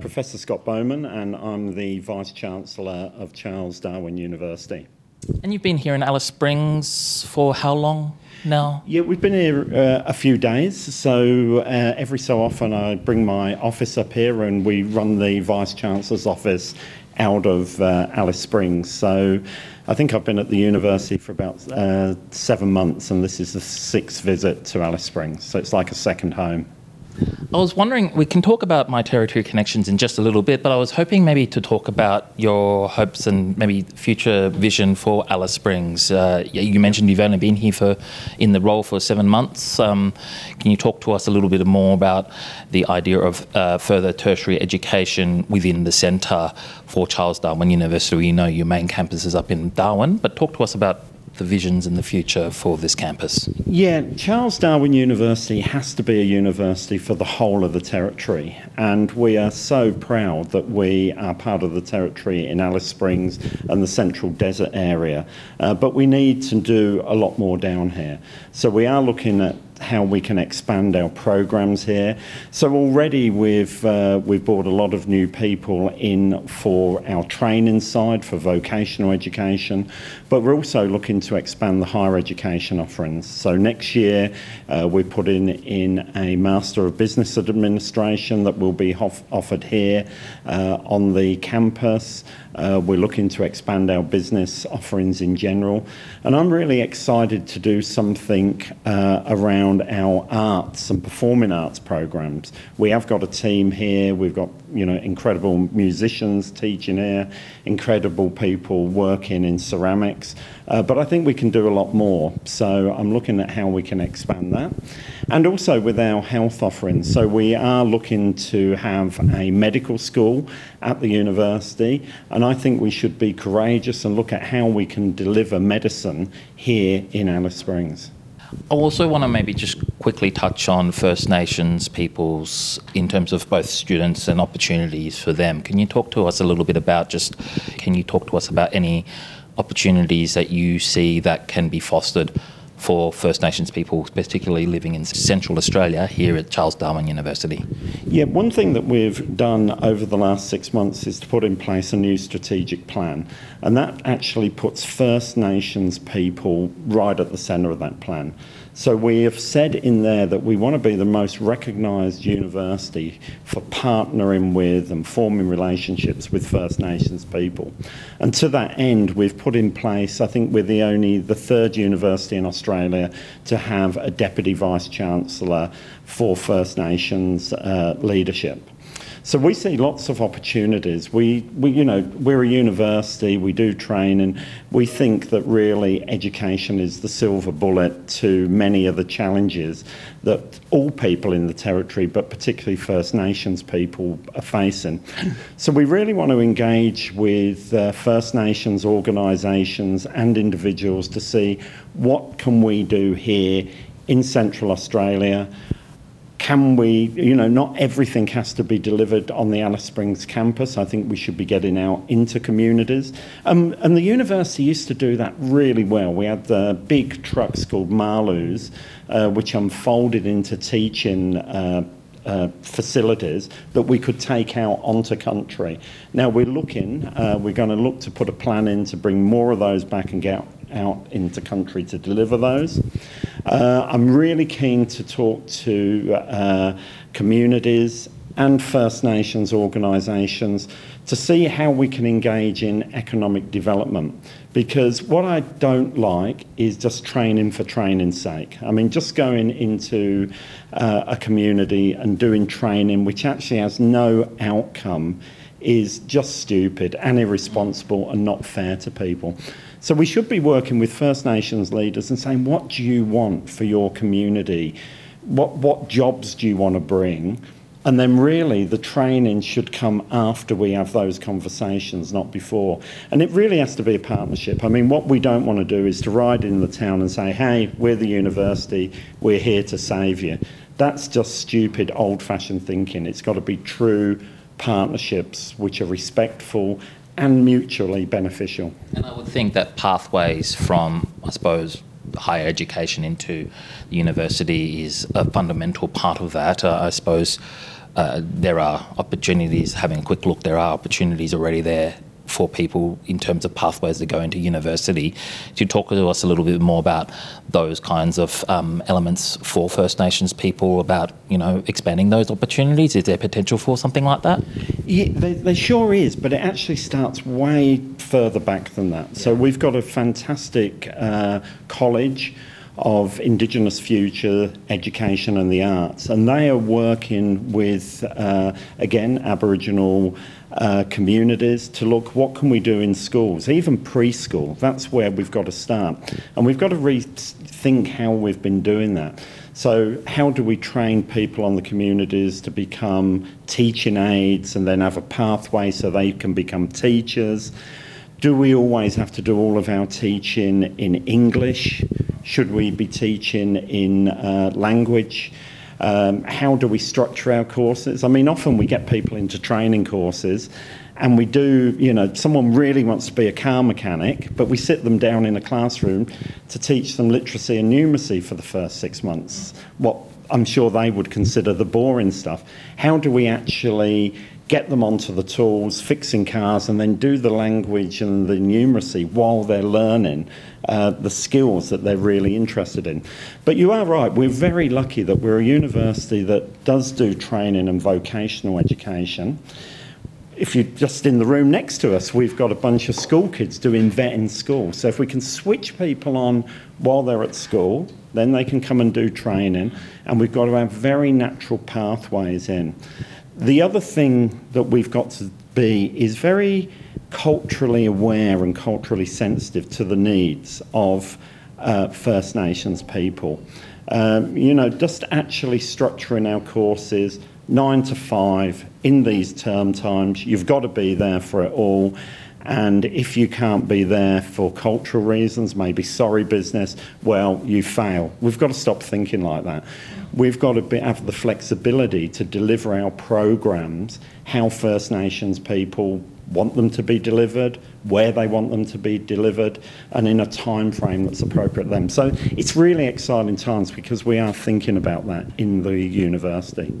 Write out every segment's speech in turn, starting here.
Professor Scott Bowman, and I'm the Vice Chancellor of Charles Darwin University. And you've been here in Alice Springs for how long now? Yeah, we've been here uh, a few days. So uh, every so often I bring my office up here and we run the Vice Chancellor's office out of uh, Alice Springs. So I think I've been at the university for about uh, seven months and this is the sixth visit to Alice Springs. So it's like a second home. I was wondering, we can talk about my territory connections in just a little bit, but I was hoping maybe to talk about your hopes and maybe future vision for Alice Springs. Uh, you mentioned you've only been here for in the role for seven months. Um, can you talk to us a little bit more about the idea of uh, further tertiary education within the centre for Charles Darwin University? You know your main campus is up in Darwin, but talk to us about the visions in the future for this campus? Yeah, Charles Darwin University has to be a university for the whole of the territory, and we are so proud that we are part of the territory in Alice Springs and the Central Desert area. Uh, but we need to do a lot more down here. So we are looking at how we can expand our programs here. So already we've uh, we've brought a lot of new people in for our training side for vocational education, but we're also looking to expand the higher education offerings. So next year uh, we're putting in a Master of Business Administration that will be off- offered here uh, on the campus. Uh, we're looking to expand our business offerings in general, and I'm really excited to do something uh, around our arts and performing arts programs. We have got a team here. We've got you know incredible musicians teaching here, incredible people working in ceramics, uh, but I think we can do a lot more. So I'm looking at how we can expand that, and also with our health offerings. So we are looking to have a medical school at the university, and I think we should be courageous and look at how we can deliver medicine here in Alice Springs. I also want to maybe just quickly touch on First Nations peoples in terms of both students and opportunities for them. Can you talk to us a little bit about just, can you talk to us about any opportunities that you see that can be fostered for First Nations people, particularly living in Central Australia here at Charles Darwin University? Yeah, one thing that we've done over the last six months is to put in place a new strategic plan, and that actually puts First Nations people right at the centre of that plan. So we have said in there that we want to be the most recognised university for partnering with and forming relationships with First Nations people. And to that end, we've put in place, I think we're the only, the third university in Australia to have a Deputy Vice Chancellor for First Nations uh, leadership. So we see lots of opportunities. We, we, you know, we're a university. We do train, and we think that really education is the silver bullet to many of the challenges that all people in the territory, but particularly First Nations people, are facing. So we really want to engage with uh, First Nations organisations and individuals to see what can we do here in Central Australia can we, you know, not everything has to be delivered on the Alice Springs campus. I think we should be getting out into communities. Um, and the university used to do that really well. We had the big trucks called Marloos, uh, which unfolded into teaching. Uh, uh, facilities that we could take out onto country. Now we're looking, uh, we're going to look to put a plan in to bring more of those back and get out into country to deliver those. Uh, I'm really keen to talk to uh, communities and First Nations organisations to see how we can engage in economic development. Because what I don't like is just training for training's sake. I mean, just going into uh, a community and doing training which actually has no outcome is just stupid and irresponsible and not fair to people. So we should be working with First Nations leaders and saying, what do you want for your community? What, what jobs do you want to bring? And then, really, the training should come after we have those conversations, not before. And it really has to be a partnership. I mean, what we don't want to do is to ride in the town and say, hey, we're the university, we're here to save you. That's just stupid, old fashioned thinking. It's got to be true partnerships which are respectful and mutually beneficial. And I would think that pathways from, I suppose, higher education into university is a fundamental part of that. Uh, I suppose uh, there are opportunities, having a quick look, there are opportunities already there for people in terms of pathways to go into university. To talk to us a little bit more about those kinds of um, elements for First Nations people, about you know expanding those opportunities. Is there potential for something like that? Yeah, there, there sure is, but it actually starts way further back than that. So we've got a fantastic uh, college of Indigenous future education and the arts, and they are working with uh, again Aboriginal uh, communities to look what can we do in schools, even preschool. That's where we've got to start, and we've got to rethink how we've been doing that. So, how do we train people on the communities to become teaching aides and then have a pathway so they can become teachers? Do we always have to do all of our teaching in English? Should we be teaching in uh, language? Um, how do we structure our courses? I mean, often we get people into training courses and we do, you know, someone really wants to be a car mechanic, but we sit them down in a classroom to teach them literacy and numeracy for the first six months. What I'm sure they would consider the boring stuff. How do we actually get them onto the tools, fixing cars, and then do the language and the numeracy while they're learning uh, the skills that they're really interested in. But you are right, we're very lucky that we're a university that does do training and vocational education. If you're just in the room next to us, we've got a bunch of school kids doing vet in school. So if we can switch people on while they're at school, then they can come and do training, and we've got to have very natural pathways in. The other thing that we've got to be is very culturally aware and culturally sensitive to the needs of uh, First Nations people. Um, you know, just actually structuring our courses nine to five in these term times, you've got to be there for it all. And if you can't be there for cultural reasons, maybe sorry business, well, you fail. We've got to stop thinking like that. We've got to be, have the flexibility to deliver our programs how First Nations people want them to be delivered, where they want them to be delivered, and in a time frame that's appropriate to them. So it's really exciting times because we are thinking about that in the university.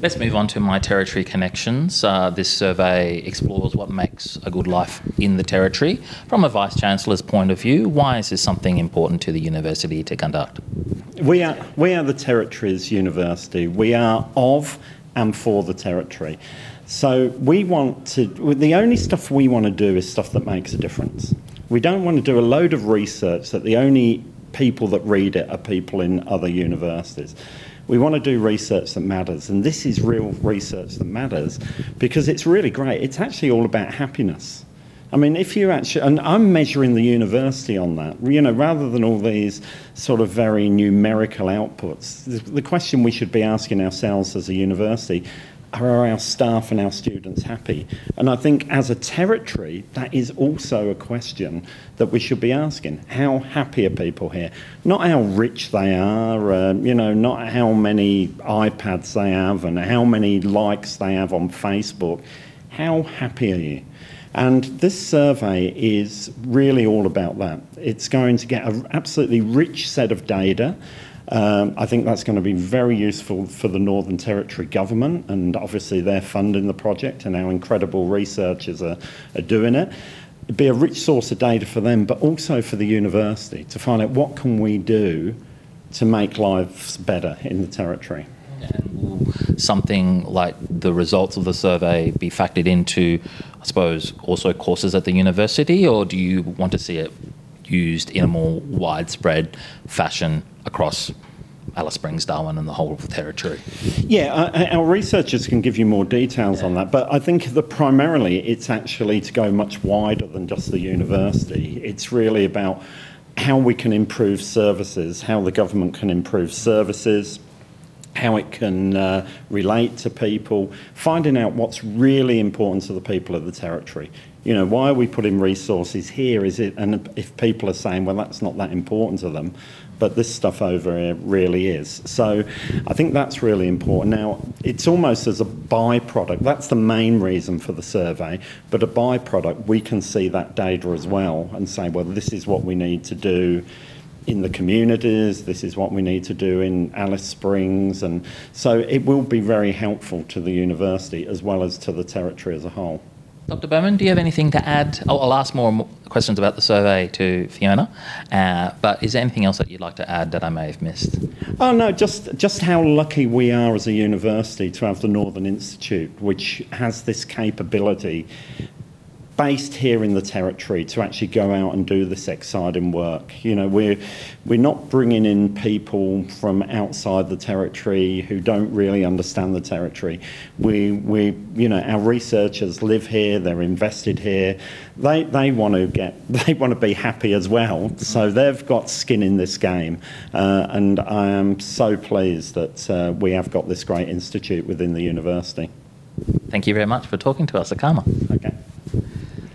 Let's move on to My Territory Connections. Uh, this survey explores what makes a good life in the Territory. From a Vice Chancellor's point of view, why is this something important to the university to conduct? We are, we are the Territory's university. We are of and for the Territory. So we want to, the only stuff we want to do is stuff that makes a difference. We don't want to do a load of research that the only people that read it are people in other universities. We want to do research that matters, and this is real research that matters because it's really great. It's actually all about happiness. I mean, if you actually, and I'm measuring the university on that, you know, rather than all these sort of very numerical outputs, the question we should be asking ourselves as a university are our staff and our students happy? And I think as a territory, that is also a question that we should be asking. How happy are people here? Not how rich they are, uh, you know, not how many iPads they have and how many likes they have on Facebook. How happy are you? And this survey is really all about that. It's going to get an absolutely rich set of data um, I think that's going to be very useful for the Northern Territory government, and obviously they're funding the project, and our incredible researchers are, are doing it. It'd be a rich source of data for them, but also for the university to find out what can we do to make lives better in the Territory. And will something like the results of the survey be factored into, I suppose, also courses at the university, or do you want to see it used in a more widespread fashion across Alice Springs, Darwin, and the whole of the territory. Yeah, uh, our researchers can give you more details yeah. on that, but I think that primarily it's actually to go much wider than just the university. It's really about how we can improve services, how the government can improve services, how it can uh, relate to people, finding out what's really important to the people of the territory. You know, why are we putting resources here? Is it, and if people are saying, well, that's not that important to them, but this stuff over here really is. So I think that's really important. Now, it's almost as a byproduct, that's the main reason for the survey, but a byproduct, we can see that data as well and say, well, this is what we need to do in the communities. This is what we need to do in Alice Springs, and so it will be very helpful to the university as well as to the territory as a whole. Dr. Bowman, do you have anything to add? I'll, I'll ask more questions about the survey to Fiona, uh, but is there anything else that you'd like to add that I may have missed? Oh no, just just how lucky we are as a university to have the Northern Institute, which has this capability based here in the territory to actually go out and do this exciting work. You know, we're we're not bringing in people from outside the territory who don't really understand the territory. We we you know our researchers live here, they're invested here. They they want to get they want to be happy as well. So they've got skin in this game, uh, and I am so pleased that uh, we have got this great institute within the university. Thank you very much for talking to us, Akama. Okay.